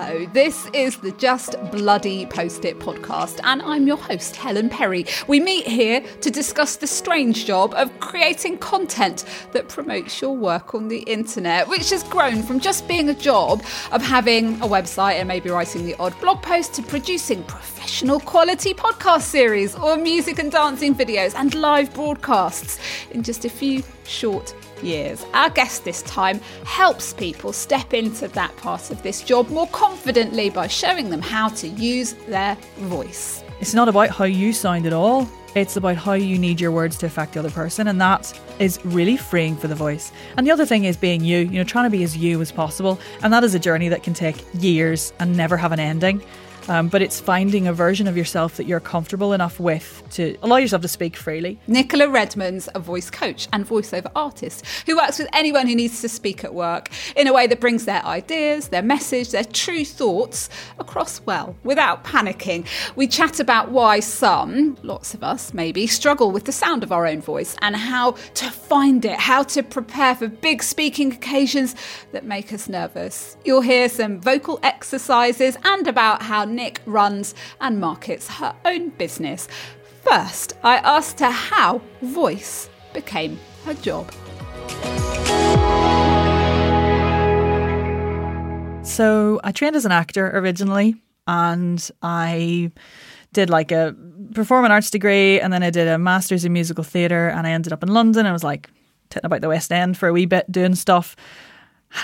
Hello, this is the Just Bloody Post It podcast, and I'm your host, Helen Perry. We meet here to discuss the strange job of creating content that promotes your work on the internet, which has grown from just being a job of having a website and maybe writing the odd blog post to producing professional quality podcast series or music and dancing videos and live broadcasts in just a few short years. Our guest this time helps people step into that part of this job more confidently by showing them how to use their voice. It's not about how you sound at all. It's about how you need your words to affect the other person, and that is really freeing for the voice. And the other thing is being you, you know, trying to be as you as possible. And that is a journey that can take years and never have an ending. Um, but it's finding a version of yourself that you're comfortable enough with to allow yourself to speak freely. Nicola Redman's a voice coach and voiceover artist who works with anyone who needs to speak at work in a way that brings their ideas, their message, their true thoughts across well without panicking. We chat about why some, lots of us maybe, struggle with the sound of our own voice and how to find it, how to prepare for big speaking occasions that make us nervous. You'll hear some vocal exercises and about how Nic runs and markets her own business. First, I asked her how voice became her job. So I trained as an actor originally, and I did like a performing arts degree, and then I did a master's in musical theatre, and I ended up in London. I was like titting about the West End for a wee bit, doing stuff.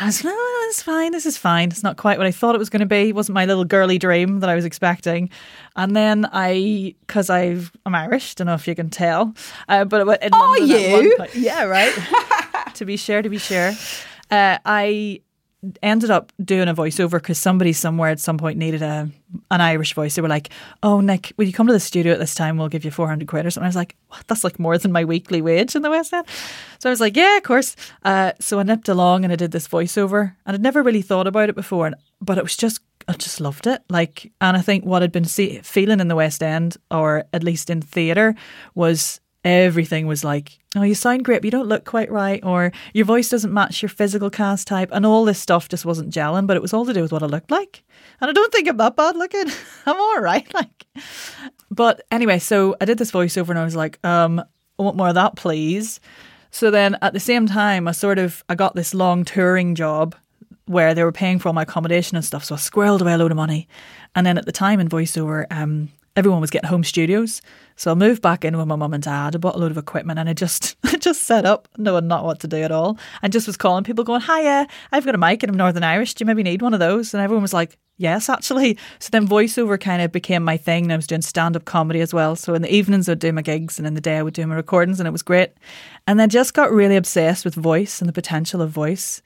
I was like, oh, it's fine. This is fine. It's not quite what I thought it was going to be. It wasn't my little girly dream that I was expecting. And then I, because I'm Irish, don't know if you can tell, uh, but in are London you? Point, yeah, right. to be sure, to be sure. Uh, I ended up doing a voiceover because somebody somewhere at some point needed a an Irish voice. They were like, "Oh, Nic, will you come to the studio at this time? We'll give you four hundred quid or something." I was like, "What? That's like more than my weekly wage in the West End." So I was like, "Yeah, of course." Uh, so I nipped along and I did this voiceover, and I'd never really thought about it before, and, but it was just I just loved it. Like, and I think what I'd been see, feeling in the West End, or at least in theatre, was everything was like, oh, you sound great, but you don't look quite right, or your voice doesn't match your physical cast type, and all this stuff just wasn't gelling. But it was all to do with what I looked like, and I don't think I'm that bad looking. I'm all right, like. But anyway, so I did this voiceover, and I was like, um, I want more of that, please. So then, at the same time, I sort of I got this long touring job where they were paying for all my accommodation and stuff. So I squirreled away a load of money. And then at the time in voiceover, um, everyone was getting home studios. So I moved back in with my mum and dad. I bought a load of equipment and I just just set up, knowing not what to do at all. And just was calling people going, Hiya, I've got a mic and I'm Northern Irish. Do you maybe need one of those? And everyone was like, Yes, actually. So then voiceover kind of became my thing. And I was doing stand up comedy as well. So in the evenings I'd do my gigs and in the day I would do my recordings and it was great. And then just got really obsessed with voice and the potential of voice.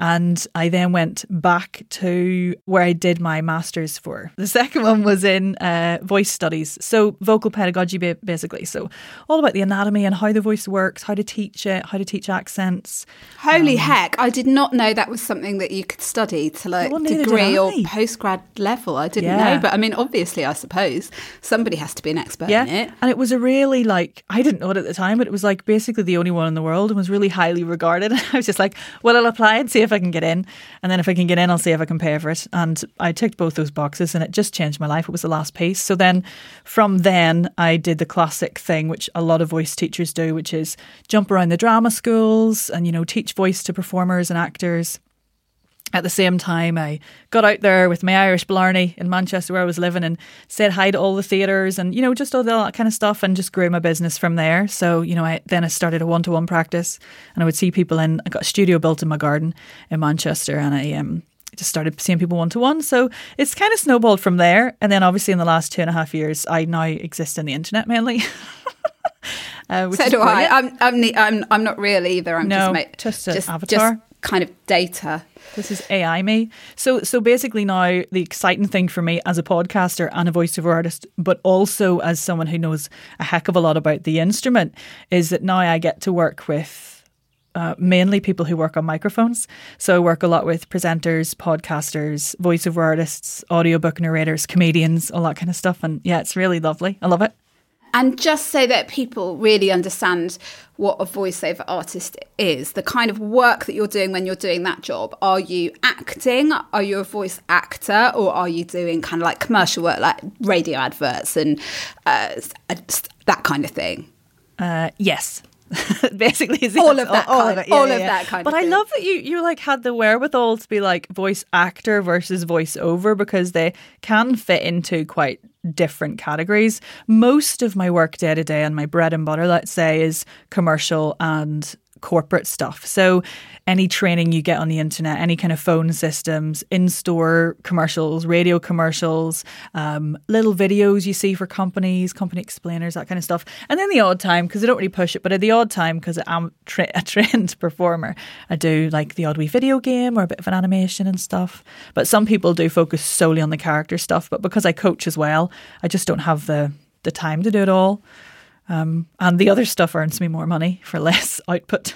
And I then went back to where I did my master's for. The second one was in uh, voice studies, so vocal pedagogy basically. So all about the anatomy and how the voice works, how to teach it, how to teach accents. Holy um, heck! I did not know that was something that you could study to like well, degree or postgrad level. I didn't yeah. know, but I mean, obviously, I suppose somebody has to be an expert yeah. in it. And it was a really like I didn't know it at the time, but it was like basically the only one in the world and was really highly regarded. I was just like, well, I'll apply and see if if I can get in. And then if I can get in, I'll see if I can pay for it. And I ticked both those boxes and it just changed my life. It was the last piece. So then from then, I did the classic thing, which a lot of voice teachers do, which is jump around the drama schools and, you know, teach voice to performers and actors at the same time, I got out there with my Irish Blarney in Manchester, where I was living, and said hi to all the theatres and, you know, just all that kind of stuff and just grew my business from there. So, you know, I then I started a one to one practice and I would see people in, I got a studio built in my garden in Manchester and I um, just started seeing people one to one. So it's kind of snowballed from there. And then obviously in the last two and a half years, I now exist in the internet mainly. uh, so do I. I'm, I'm, I'm, I'm not real either. I'm no, just, just, just, avatar. Just kind of data. This is AI me. So so basically now the exciting thing for me as a podcaster and a voiceover artist, but also as someone who knows a heck of a lot about the instrument, is that now I get to work with uh, mainly people who work on microphones. So I work a lot with presenters, podcasters, voiceover artists, audiobook narrators, comedians, all that kind of stuff. And yeah, it's really lovely. I love it. And just so that people really understand what a voiceover artist is, the kind of work that you're doing when you're doing that job, are you acting? Are you a voice actor? Or are you doing kind of like commercial work, like radio adverts and uh, that kind of thing? Uh, yes. basically is oh, oh, all of that all, kind, of, it. Yeah, all yeah, of that kind but I thing. love that you you like had the wherewithal to be like voice actor versus voiceover because they can fit into quite different categories. Most of my work day to day and my bread and butter, let's say, is commercial and corporate stuff. So any training you get on the internet, any kind of phone systems, in-store commercials, radio commercials, um, little videos you see for companies, company explainers, that kind of stuff. And then the odd time, because I don't really push it, but at the odd time, because I'm tra- a trained performer, I do like the odd wee video game or a bit of an animation and stuff. But some people do focus solely on the character stuff. But because I coach as well, I just don't have the the time to do it all. Um, and the other stuff earns me more money for less output.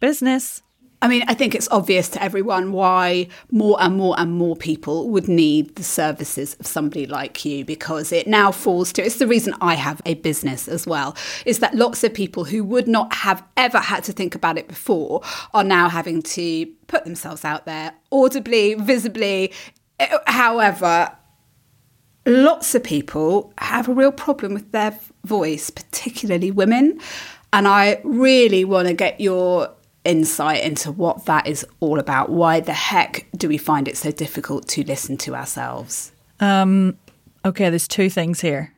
Business. I mean, I think it's obvious to everyone why more and more and more people would need the services of somebody like you because it now falls to it's the reason I have a business as well is that lots of people who would not have ever had to think about it before are now having to put themselves out there audibly, visibly, however lots of people have a real problem with their voice, particularly women. And I really want to get your insight into what that is all about. Why the heck do we find it so difficult to listen to ourselves? Um, okay, there's two things here.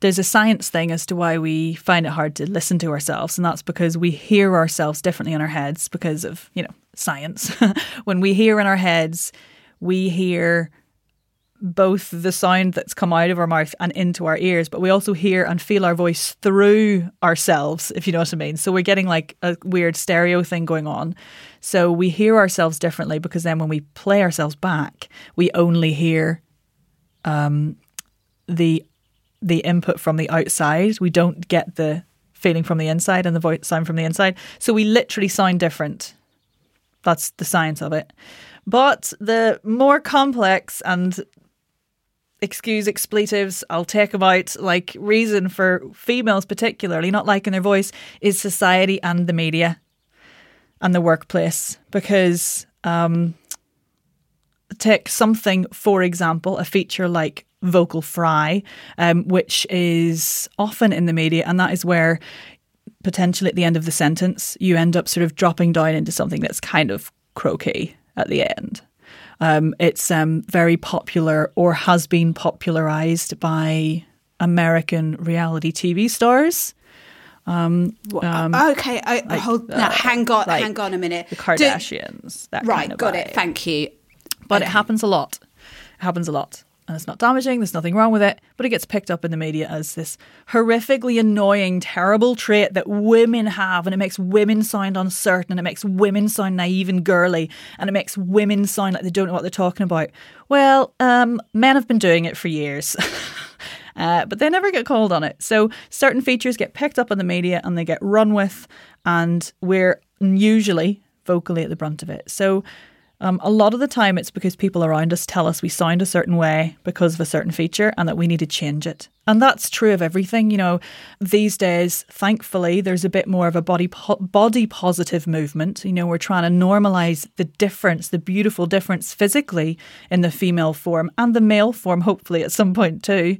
There's a science thing as to why we find it hard to listen to ourselves, and that's because we hear ourselves differently in our heads because of, you know, science. when we hear in our heads, we hear both the sound that's come out of our mouth and into our ears, but we also hear and feel our voice through ourselves, if you know what I mean. So we're getting like a weird stereo thing going on. So we hear ourselves differently because then when we play ourselves back, we only hear um, the the input from the outside. We don't get the feeling from the inside and the voice sound from the inside. So we literally sound different. That's the science of it. But the more complex and excuse expletives, I'll take about like reason for females particularly not liking their voice is society and the media and the workplace because um take something for example a feature like vocal fry um, which is often in the media and that is where potentially at the end of the sentence you end up sort of dropping down into something that's kind of croaky at the end um, it's um, very popular or has been popularized by American reality TV stars. Um, um, okay, I, like, hold, uh, hang on, like hang on a minute. The Kardashians, Do, right? Kind of got it. Thank you. But okay. it happens a lot. It happens a lot and it's not damaging, there's nothing wrong with it, but it gets picked up in the media as this horrifically annoying, terrible trait that women have, and it makes women sound uncertain, and it makes women sound naive and girly, and it makes women sound like they don't know what they're talking about. Well, um, men have been doing it for years. Uh, but they never get called on it. So certain features get picked up in the media and they get run with, and we're usually vocally at the brunt of it. So um, a lot of the time, it's because people around us tell us we sound a certain way because of a certain feature and that we need to change it. And that's true of everything. You know, these days, thankfully, there's a bit more of a body po- body positive movement. You know, we're trying to normalize the difference, the beautiful difference physically in the female form and the male form, hopefully at some point too.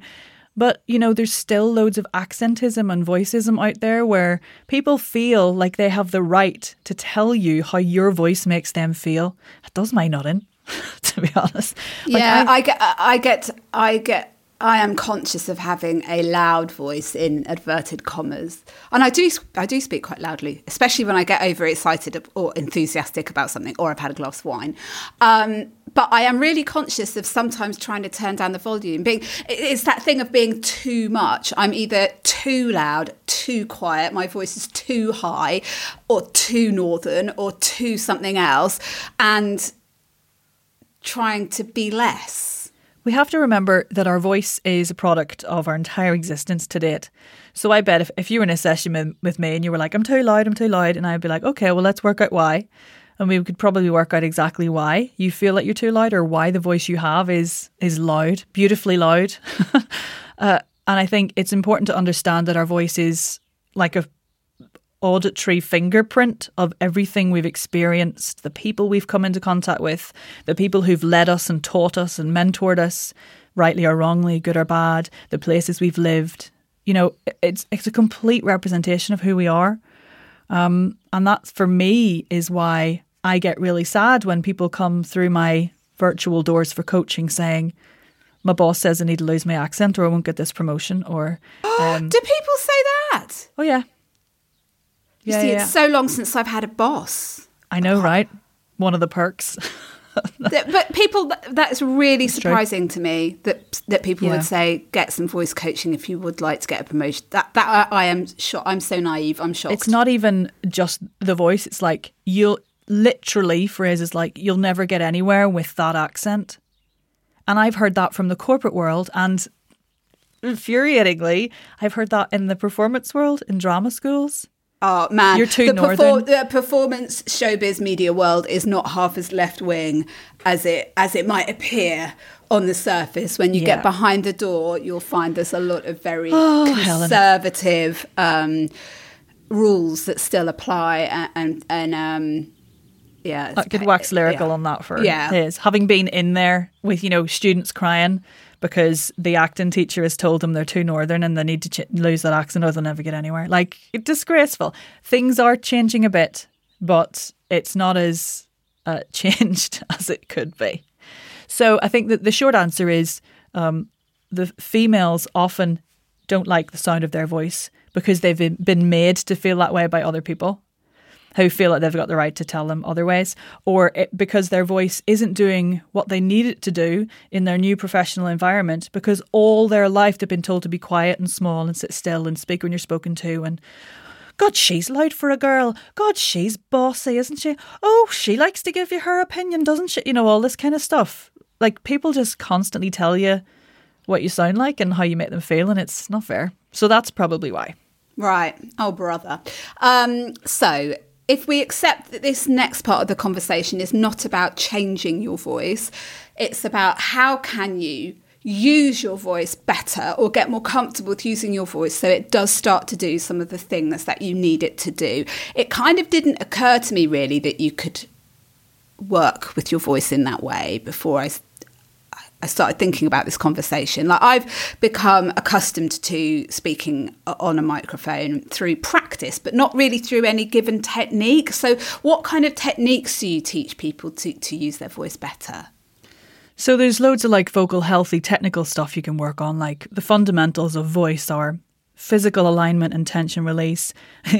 But, you know, there's still loads of accentism and voiceism out there where people feel like they have the right to tell you how your voice makes them feel. It does my nothing, to be honest. Like yeah, I, I get, I get, I get I am conscious of having a loud voice in adverted commas, and I do I do speak quite loudly, especially when I get overexcited or enthusiastic about something, or I've had a glass of wine. Um, but I am really conscious of sometimes trying to turn down the volume. Being it's that thing of being too much. I'm either too loud, too quiet, my voice is too high, or too northern, or too something else, and trying to be less we have to remember that our voice is a product of our entire existence to date. So I bet if, if you were in a session with, me and you were like, I'm too loud, I'm too loud, and I'd be like, okay, well, let's work out why. And we could probably work out exactly why you feel like you're too loud or why the voice you have is is loud, beautifully loud. uh, And I think it's important to understand that our voice is like a auditory fingerprint of everything we've experienced, the people we've come into contact with, the people who've led us and taught us and mentored us, rightly or wrongly, good or bad, the places we've lived. You know, it's it's a complete representation of who we are. Um, and that for me is why I get really sad when people come through my virtual doors for coaching saying, my boss says I need to lose my accent or I won't get this promotion or um, Do people say that? Oh yeah. You yeah, see, yeah. it's so long since I've had a boss. I know, right? One of the perks. but people, that's really surprising to me that that people would say get some voice coaching if you would like to get a promotion. That that I, I am shocked. I'm so naive. I'm shocked. It's not even just the voice. It's like you'll literally phrases like you'll never get anywhere with that accent. And I've heard that from the corporate world and infuriatingly, I've heard that in the performance world in drama schools. Oh man, you're too the northern. the performance showbiz media world is not half as left wing as it as it might appear on the surface. When you yeah. get behind the door, you'll find there's a lot of very oh, conservative um, rules that still apply, and and, and um, yeah, I could wax lyrical yeah. on that for yeah. his having been in there with you know students crying because the acting teacher has told them they're too northern and they need to ch- lose that accent or they'll never get anywhere. Like, disgraceful. Things are changing a bit, but it's not as uh, changed as it could be. So I think that the short answer is um, the females often don't like the sound of their voice because they've been made to feel that way by other people who feel like they've got the right to tell them otherwise, or it, because their voice isn't doing what they need it to do in their new professional environment, because all their life they've been told to be quiet and small and sit still and speak when you're spoken to and God, she's loud for a girl. God, she's bossy, isn't she? Oh, she likes to give you her opinion, doesn't she? You know, all this kind of stuff. Like people just constantly tell you what you sound like and how you make them feel, and it's not fair. So that's probably why. Right. Oh, brother. Um, so if we accept that this next part of the conversation is not about changing your voice, it's about how can you use your voice better or get more comfortable with using your voice so it does start to do some of the things that you need it to do. It kind of didn't occur to me really that you could work with your voice in that way before I I started thinking about this conversation. Like I've become accustomed to speaking on a microphone through practice, but not really through any given technique. So, what kind of techniques do you teach people to, to use their voice better? So, there's loads of like vocal healthy technical stuff you can work on, like the fundamentals of voice are physical alignment and tension release,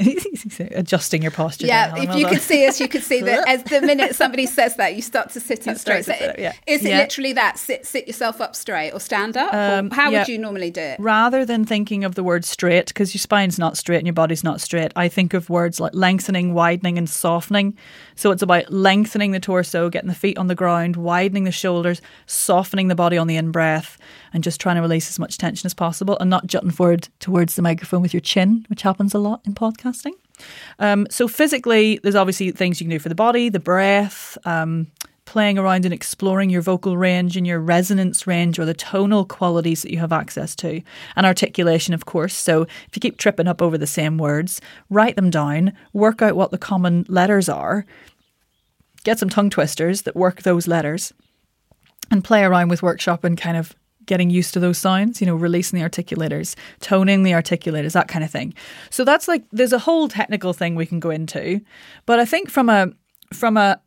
adjusting your posture. Yeah, if you could see us, you could see that as the minute somebody says that, you start to sit up straight. So yeah. Is it yeah. literally that? Sit, sit yourself up straight or stand up? Um, or how yeah. would you normally do it? Rather than thinking of the word straight, because your spine's not straight and your body's not straight, I think of words like lengthening, widening, and softening. So it's about lengthening the torso, getting the feet on the ground, widening the shoulders, softening the body on the in breath, and just trying to release as much tension as possible and not jutting forward towards the microphone with your chin, which happens a lot in podcasting. Um, so physically, there's obviously things you can do for the body, the breath, um, playing around and exploring your vocal range and your resonance range or the tonal qualities that you have access to, and articulation, of course. So if you keep tripping up over the same words, write them down, work out what the common letters are, get some tongue twisters that work those letters, and play around with workshop and kind of getting used to those sounds, you know, releasing the articulators, toning the articulators, that kind of thing. So that's like there's a whole technical thing we can go into. But I think from a from a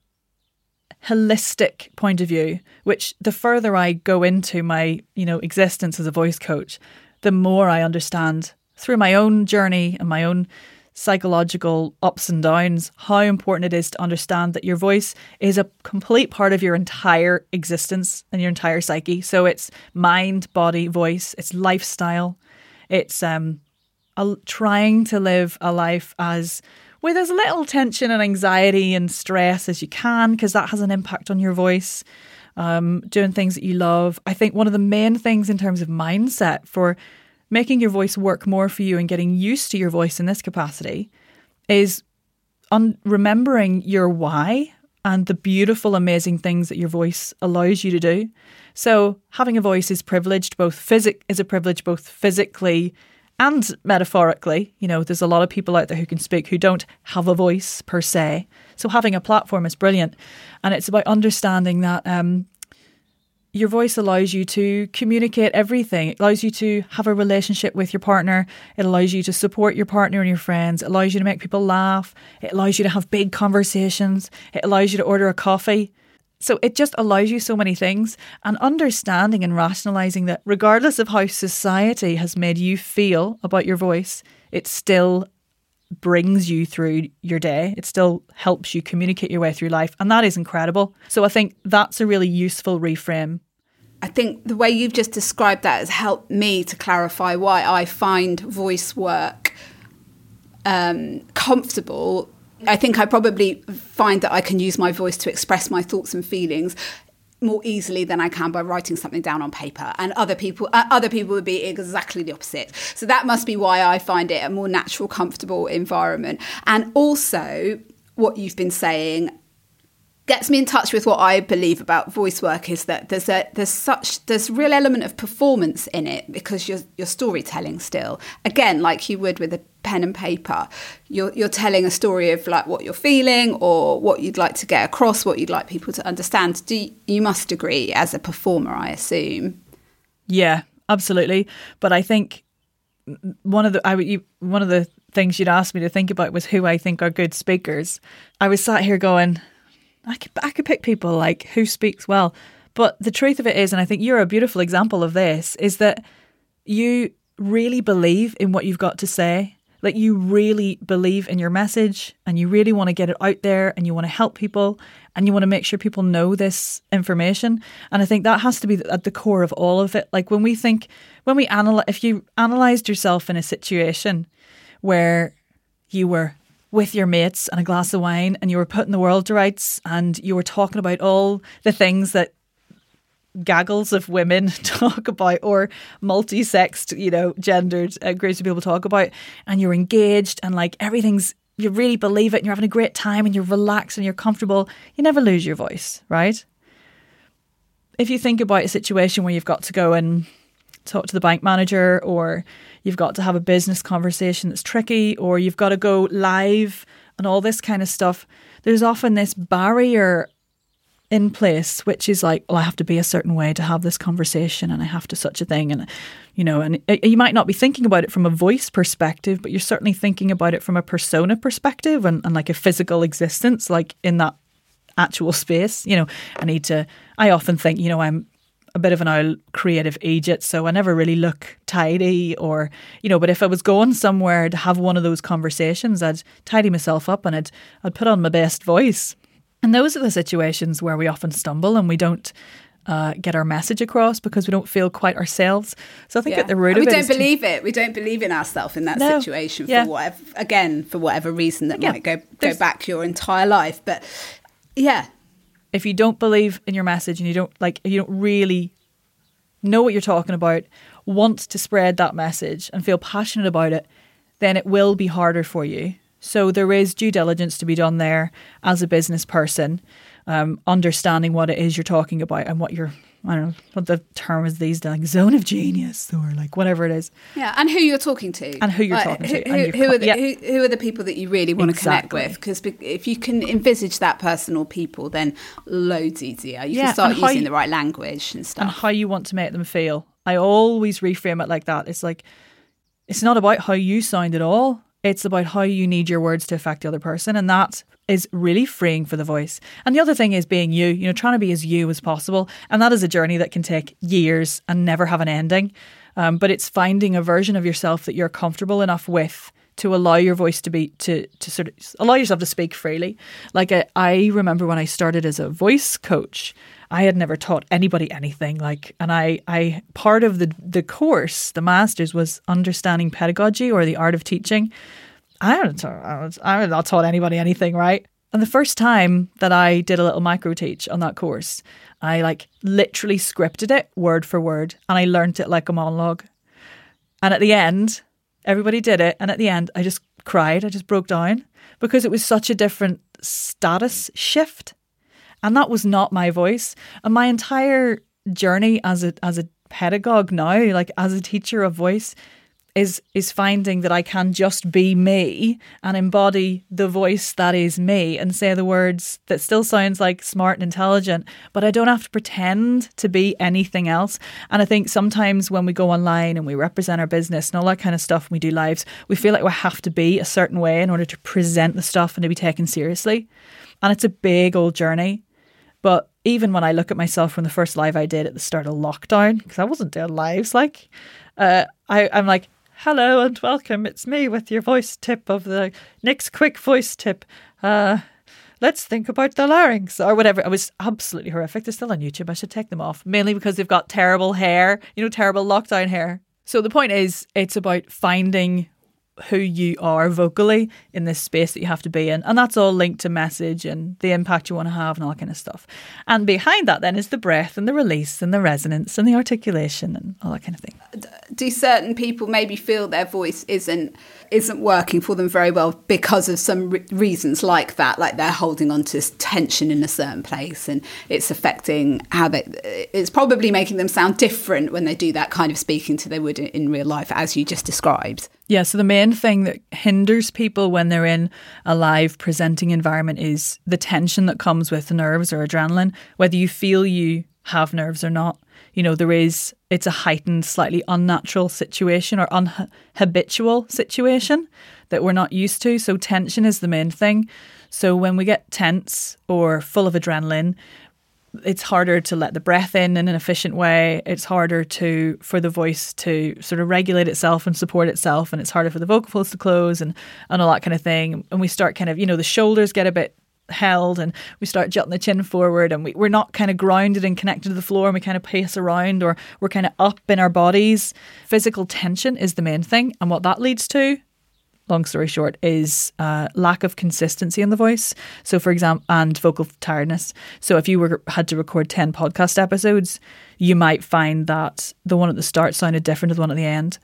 holistic point of view, which the further I go into my, you know, existence as a voice coach, the more I understand through my own journey and my own psychological ups and downs, how important it is to understand that your voice is a complete part of your entire existence and your entire psyche. So it's mind, body, voice, it's lifestyle, it's um, a, trying to live a life as with as little tension and anxiety and stress as you can, because that has an impact on your voice. Um, doing things that you love. I think one of the main things in terms of mindset for making your voice work more for you and getting used to your voice in this capacity is on remembering your why and the beautiful, amazing things that your voice allows you to do. So having a voice is privileged, both physic is a privilege both physically and metaphorically. You know, there's a lot of people out there who can speak who don't have a voice per se. So having a platform is brilliant. And it's about understanding that um, your voice allows you to communicate everything. It allows you to have a relationship with your partner. It allows you to support your partner and your friends. It allows you to make people laugh. It allows you to have big conversations. It allows you to order a coffee. So it just allows you so many things. And understanding and rationalizing that, regardless of how society has made you feel about your voice, it still brings you through your day. It still helps you communicate your way through life. And that is incredible. So I think that's a really useful reframe. I think the way you've just described that has helped me to clarify why I find voice work um, comfortable. I think I probably find that I can use my voice to express my thoughts and feelings more easily than I can by writing something down on paper. And other people, uh, other people would be exactly the opposite. So that must be why I find it a more natural, comfortable environment. And also, what you've been saying gets me in touch with what I believe about voice work is that there's a there's such there's real element of performance in it because you're you're storytelling still. Again, like you would with a pen and paper. You're you're telling a story of like what you're feeling or what you'd like to get across, what you'd like people to understand. Do you, you must agree as a performer, I assume. Yeah, absolutely. But I think one of the I you, one of the things you'd asked me to think about was who I think are good speakers. I was sat here going, I could I could pick people like who speaks well, but the truth of it is, and I think you're a beautiful example of this, is that you really believe in what you've got to say. Like you really believe in your message and you really want to get it out there and you want to help people and you want to make sure people know this information. And I think that has to be at the core of all of it. Like when we think, when we analyze, if you analyzed yourself in a situation where you were with your mates and a glass of wine and you were putting the world to rights and you were talking about all the things that gaggles of women talk about or multi-sexed you know gendered uh, groups of people talk about and you're engaged and like everything's you really believe it and you're having a great time and you're relaxed and you're comfortable you never lose your voice right? If you think about a situation where you've got to go and talk to the bank manager or you've got to have a business conversation that's tricky or you've got to go live and all this kind of stuff, there's often this barrier in place, which is like, well, I have to be a certain way to have this conversation and I have to such a thing. And, you know, and you might not be thinking about it from a voice perspective, but you're certainly thinking about it from a persona perspective and, and like a physical existence, like in that actual space. You know, I need to, I often think, you know, I'm a bit of an old creative agent, so I never really look tidy or you know. But if I was going somewhere to have one of those conversations, I'd tidy myself up and I'd I'd put on my best voice. And those are the situations where we often stumble and we don't uh, get our message across because we don't feel quite ourselves. So I think yeah. at the root and of it, we don't believe it. We don't believe in ourselves in that no. situation for whatever again for whatever reason that yeah. might go go back your entire life. But yeah, if you don't believe in your message and you don't like you don't really know what you're talking about, want to spread that message and feel passionate about it, then it will be harder for you. So there is due diligence to be done there as a business person, um, understanding what it is you're talking about and what you're I don't know what the term is these like zone of genius or like whatever it is. Yeah, and who you're talking to, and who you're uh, talking who, to, who, who, are the, yeah. who, who, are the people that you really want exactly. to connect with? Because if you can envisage that person or people, then loads easier. You yeah, can start using you, the right language and stuff, and how you want to make them feel. I always reframe it like that. It's like it's not about how you sound at all. It's about how you need your words to affect the other person, and that is really freeing for the voice. And the other thing is being you, you know, trying to be as you as possible. And that is a journey that can take years and never have an ending. Um, but it's finding a version of yourself that you're comfortable enough with to allow your voice to be to to sort of allow yourself to speak freely. Like I, I remember when I started as a voice coach, I had never taught anybody anything. Like, and I, I part of the the course, the masters, was understanding pedagogy or the art of teaching. I haven't, I haven't not taught anybody anything, right? And the first time that I did a little micro teach on that course, I like literally scripted it word for word and I learnt it like a monologue. And at the end, everybody did it. And at the end, I just cried. I just broke down because it was such a different status shift. And that was not my voice. And my entire journey as a as a pedagogue now, like as a teacher of voice, is is finding that I can just be me and embody the voice that is me and say the words that still sounds like smart and intelligent, but I don't have to pretend to be anything else. And I think sometimes when we go online and we represent our business and all that kind of stuff, we do lives, we feel like we have to be a certain way in order to present the stuff and to be taken seriously. And it's a big old journey. But even when I look at myself from the first live I did at the start of lockdown, because I wasn't doing lives like, uh, I, I'm like, hello and welcome. It's me with your voice tip of the next quick voice tip. Uh, let's think about the larynx or whatever. It was absolutely horrific. They're still on YouTube. I should take them off, mainly because they've got terrible hair, you know, terrible lockdown hair. So the point is, it's about finding who you are vocally in this space that you have to be in. And that's all linked to message and the impact you want to have and all that kind of stuff. And behind that then is the breath and the release and the resonance and the articulation and all that kind of thing. Do certain people maybe feel their voice isn't isn't working for them very well because of some re- reasons like that, like they're holding on to tension in a certain place and it's affecting how they, it's probably making them sound different when they do that kind of speaking to they would in real life, as you just described. Yeah, so the main thing that hinders people when they're in a live presenting environment is the tension that comes with nerves or adrenaline, whether you feel you have nerves or not. You know, there is, it's a heightened, slightly unnatural situation or unhabitual situation that we're not used to. So, tension is the main thing. So, when we get tense or full of adrenaline, it's harder to let the breath in in an efficient way. It's harder to for the voice to sort of regulate itself and support itself, and it's harder for the vocal folds to close and and all that kind of thing. And we start kind of you know the shoulders get a bit held and we start jutting the chin forward and we, we're not kind of grounded and connected to the floor and we kind of pace around or we're kind of up in our bodies. Physical tension is the main thing. And what that leads to long story short, is uh, lack of consistency in the voice. So, for example, and vocal tiredness. So, if you were had to record ten podcast episodes, you might find that the one at the start sounded different to the one at the end.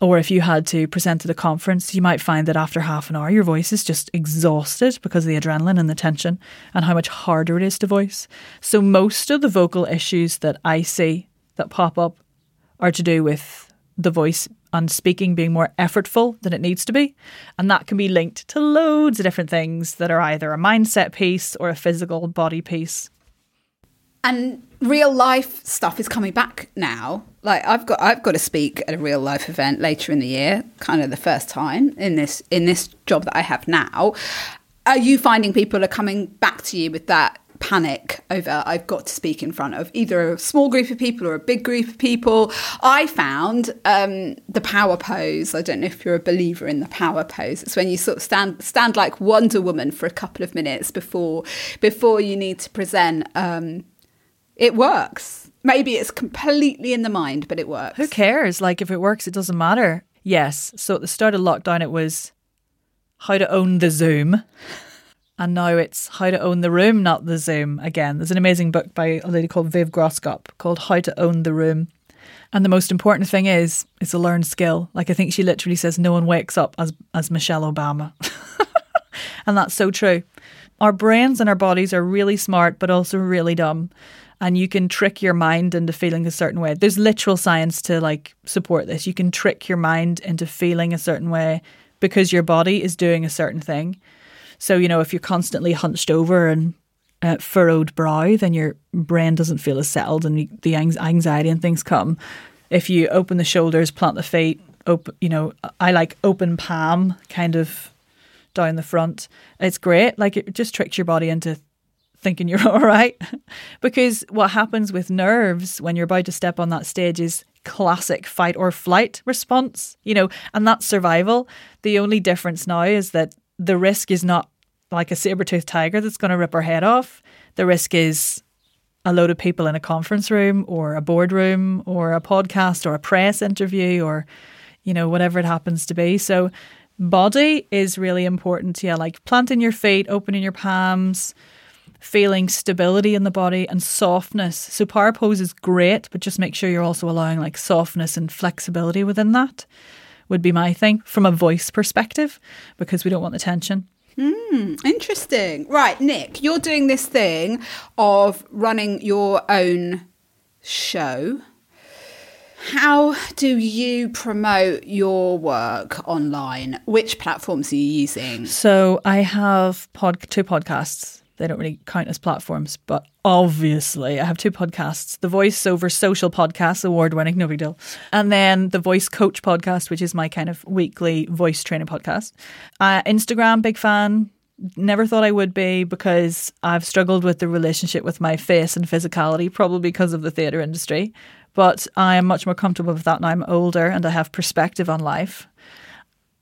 Or if you had to present at a conference, you might find that after half an hour, your voice is just exhausted because of the adrenaline and the tension and how much harder it is to voice. So, most of the vocal issues that I see that pop up are to do with the voice and speaking being more effortful than it needs to be. And that can be linked to loads of different things that are either a mindset piece or a physical body piece. And real life stuff is coming back now. Like I've got I've got to speak at a real life event later in the year, kind of the first time in this in this job that I have now. Are you finding people are coming back to you with that panic over I've got to speak in front of either a small group of people or a big group of people. I found um, the power pose. I don't know if you're a believer in the power pose. It's when you sort of stand stand like Wonder Woman for a couple of minutes before before you need to present. Um, it works. Maybe it's completely in the mind, but it works. Who cares? Like if it works, it doesn't matter. Yes. So at the start of lockdown, it was how to own the Zoom. And now it's How to Own the Room, Not the Zoom. Again, there's an amazing book by a lady called Viv Groskop called How to Own the Room. And the most important thing is, it's a learned skill. Like I think she literally says, no one wakes up as, as Michelle Obama. and that's so true. Our brains and our bodies are really smart, but also really dumb. And you can trick your mind into feeling a certain way. There's literal science to like support this. You can trick your mind into feeling a certain way because your body is doing a certain thing. So, you know, if you're constantly hunched over and uh, furrowed brow, then your brain doesn't feel as settled and the anxiety and things come. If you open the shoulders, plant the feet, open, you know, I like open palm kind of down the front. It's great. Like it just tricks your body into thinking you're all right. because what happens with nerves when you're about to step on that stage is classic fight or flight response, you know, and that's survival. The only difference now is that the risk is not like a saber toothed tiger that's going to rip our head off. The risk is a load of people in a conference room or a boardroom or a podcast or a press interview or, you know, whatever it happens to be. So, body is really important. Yeah, like planting your feet, opening your palms, feeling stability in the body and softness. So, power pose is great, but just make sure you're also allowing like softness and flexibility within that would be my thing from a voice perspective because we don't want the tension. Hmm, interesting. Right, Nic, you're doing this thing of running your own show. How do you promote your work online? Which platforms are you using? So I have pod- two podcasts. They don't really count as platforms, but obviously I have two podcasts the voiceover social podcast, award winning, no big deal. And then the voice coach podcast, which is my kind of weekly voice training podcast. Uh, Instagram, big fan. Never thought I would be because I've struggled with the relationship with my face and physicality, probably because of the theatre industry. But I am much more comfortable with that now. I'm older and I have perspective on life.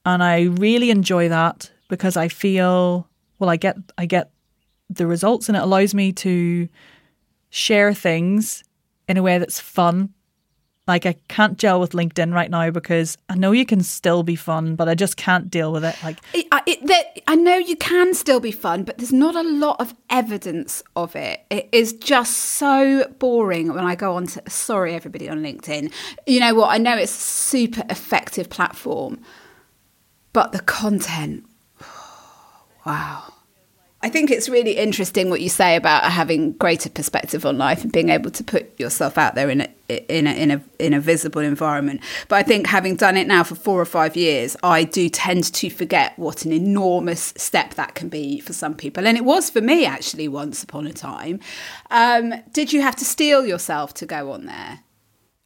And I really enjoy that because I feel well I get I get the results and it allows me to share things in a way that's fun. Like I can't gel with LinkedIn right now because I know you can still be fun, but I just can't deal with it. Like It, I- it, I know you can still be fun, but there's not a lot of evidence of it. It is just so boring when I go on to, sorry, everybody on LinkedIn. You know what? I know it's a super effective platform, but the content, wow. I think it's really interesting what you say about having greater perspective on life and being able to put yourself out there in a in a in a in a visible environment. But I think having done it now for four or five years, I do tend to forget what an enormous step that can be for some people, and it was for me actually once upon a time. Um, did you have to steel yourself to go on there?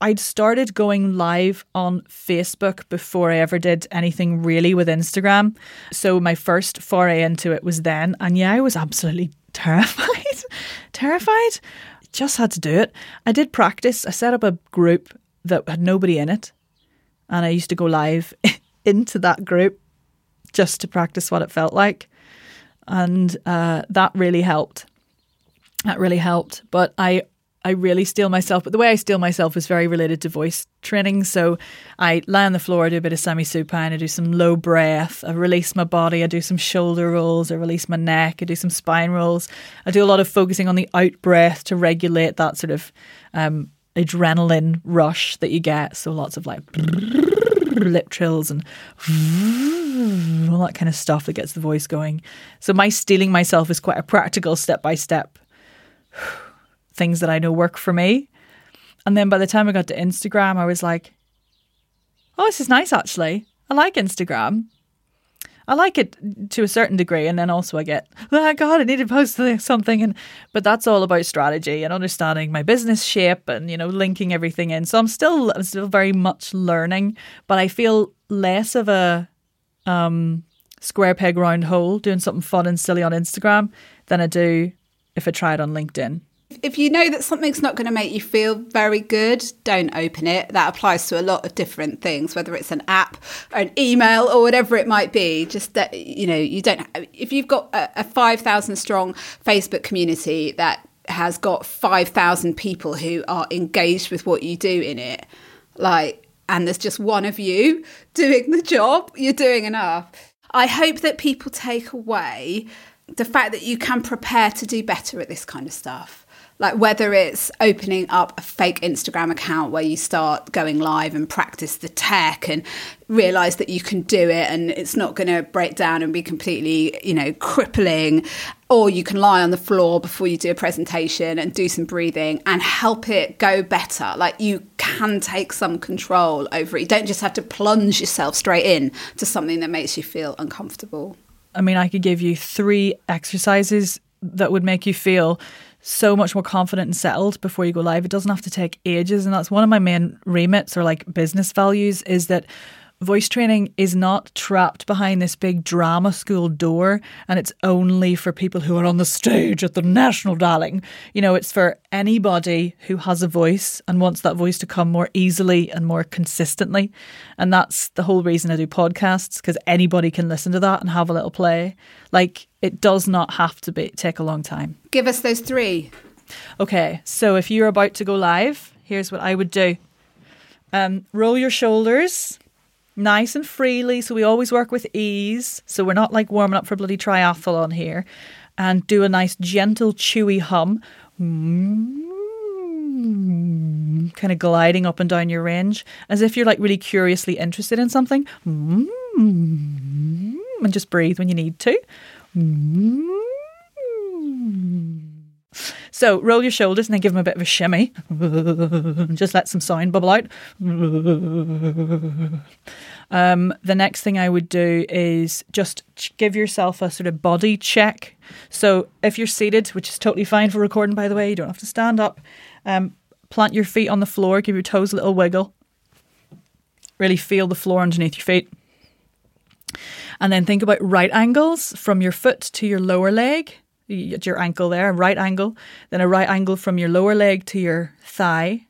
I'd started going live on Facebook before I ever did anything really with Instagram. So my first foray into it was then. And yeah, I was absolutely terrified. terrified. Just had to do it. I did practice. I set up a group that had nobody in it. And I used to go live into that group just to practice what it felt like. And uh, that really helped. That really helped. But I I really steel myself, but the way I steel myself is very related to voice training. So I lie on the floor, I do a bit of semi supine, I do some low breath, I release my body, I do some shoulder rolls, I release my neck, I do some spine rolls. I do a lot of focusing on the out breath to regulate that sort of um, adrenaline rush that you get. So lots of like lip trills and all that kind of stuff that gets the voice going. So my steeling myself is quite a practical step by step things that I know work for me. And then by the time I got to Instagram, I was like, oh, this is nice actually. I like Instagram. I like it to a certain degree, and then also I get, oh God, I need to post something, and but that's all about strategy and understanding my business shape and you know linking everything in. So I'm still I'm still very much learning, but I feel less of a um, square peg round hole doing something fun and silly on Instagram than I do if I try it on LinkedIn. If you know that something's not going to make you feel very good, don't open it. That applies to a lot of different things, whether it's an app or an email or whatever it might be. Just that, you know, you don't, if you've got a, a 5,000 strong Facebook community that has got 5,000 people who are engaged with what you do in it, like, and there's just one of you doing the job, you're doing enough. I hope that people take away the fact that you can prepare to do better at this kind of stuff like whether it's opening up a fake Instagram account where you start going live and practice the tech and realize that you can do it and it's not going to break down and be completely, you know, crippling. Or you can lie on the floor before you do a presentation and do some breathing and help it go better. Like you can take some control over it. You don't just have to plunge yourself straight in to something that makes you feel uncomfortable. I mean, I could give you three exercises that would make you feel so much more confident and settled before you go live. It doesn't have to take ages. And that's one of my main remits or like business values is that voice training is not trapped behind this big drama school door and it's only for people who are on the stage at the national darling. You know it's for anybody who has a voice and wants that voice to come more easily and more consistently. And that's the whole reason i do podcasts because anybody can listen to that and have a little play. Like it does not have to be take a long time. Give us those three. Okay, so if you're about to go live, here's what I would do. Um, roll your shoulders nice and freely. So we always work with ease. So we're not like warming up for bloody triathlon here. And do a nice gentle chewy hum. Mm, kind of gliding up and down your range as if you're like really curiously interested in something. Mm, and just breathe when you need to. So roll your shoulders and then give them a bit of a shimmy. Just let some sound bubble out. Um, the next thing I would do is just give yourself a sort of body check. So if you're seated, which is totally fine for recording, by the way, you don't have to stand up. Um, plant your feet on the floor, give your toes a little wiggle. Really feel the floor underneath your feet. And then think about right angles from your foot to your lower leg, your ankle there, right angle, then a right angle from your lower leg to your thigh,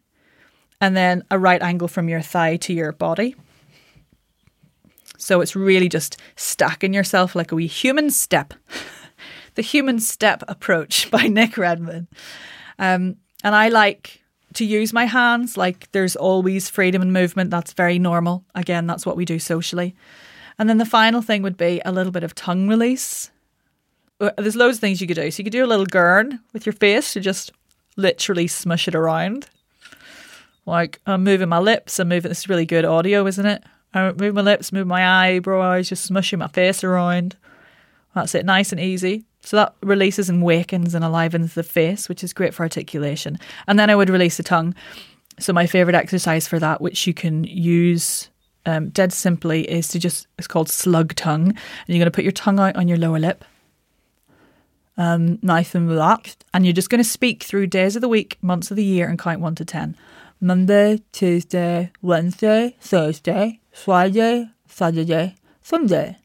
and then a right angle from your thigh to your body. So it's really just stacking yourself like a wee human step. the human step approach by Nic Redman. Um, and I like to use my hands. Like there's always freedom and movement. That's very normal. Again, that's what we do socially. And then the final thing would be a little bit of tongue release. Uh, there's loads of things you could do. So you could do a little gurn with your face to just literally smush it around. Like I'm moving my lips, I'm moving. This is really good audio, isn't it? I move my lips, move my eyebrows, just smushing my face around. That's it, nice and easy. So that releases and wakens and alivens the face, which is great for articulation. And then I would release the tongue. So my favorite exercise for that, which you can use um, dead simply, is to just it's called slug tongue, and you're going to put your tongue out on your lower lip, um, nice and relaxed, and you're just going to speak through days of the week, months of the year, and count one to ten. Monday, Tuesday, Wednesday, Thursday, Friday, Saturday, Sunday.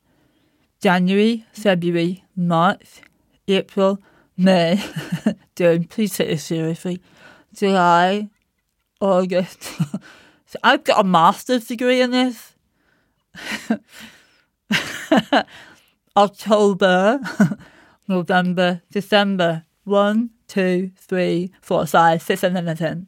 January, February, March, April, May. Don't please take this seriously. July, August. so I've got a master's degree in this. October, November, December. One, two, three, four, five, six, seven, eight, ten.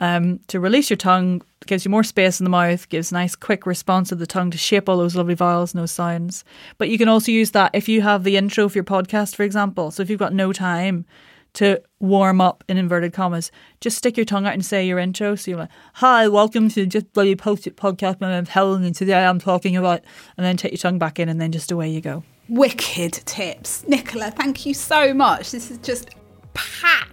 Um, to release your tongue gives you more space in the mouth, gives nice quick response of the tongue to shape all those lovely vowels and those sounds. But you can also use that if you have the intro for your podcast, for example. So if you've got no time to warm up in inverted commas, just stick your tongue out and say your intro. So you're like, "Hi, welcome to Just Bloody Post It podcast. My name's Helen, and today I'm talking about," and then take your tongue back in, and then just away you go. Wicked tips, Nicola. Thank you so much. This is just packed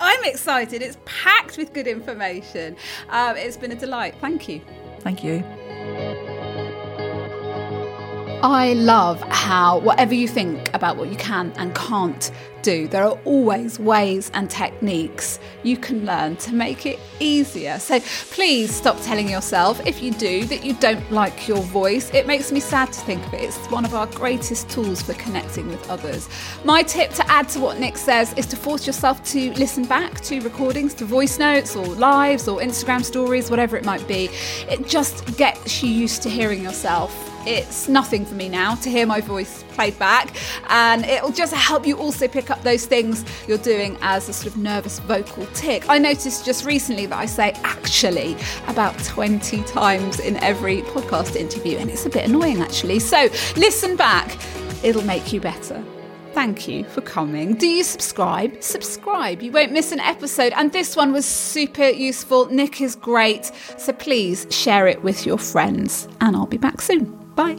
I'm excited. It's packed with good information. Um, it's been a delight. Thank you. Thank you. I love how, whatever you think about what you can and can't do, there are always ways and techniques you can learn to make it easier. So please stop telling yourself, if you do, that you don't like your voice. It makes me sad to think of it. It's one of our greatest tools for connecting with others. My tip to add to what Nic says is to force yourself to listen back to recordings, to voice notes or lives or Instagram stories, whatever it might be. It just gets you used to hearing yourself it's nothing for me now to hear my voice played back, and it'll just help you also pick up those things you're doing as a sort of nervous vocal tick. I noticed just recently that I say actually about 20 times in every podcast interview, and it's a bit annoying actually. So listen back, it'll make you better thank you for coming. Do you subscribe? Subscribe. You won't miss an episode. And this one was super useful. Nic is great. So please share it with your friends. And I'll be back soon. Bye.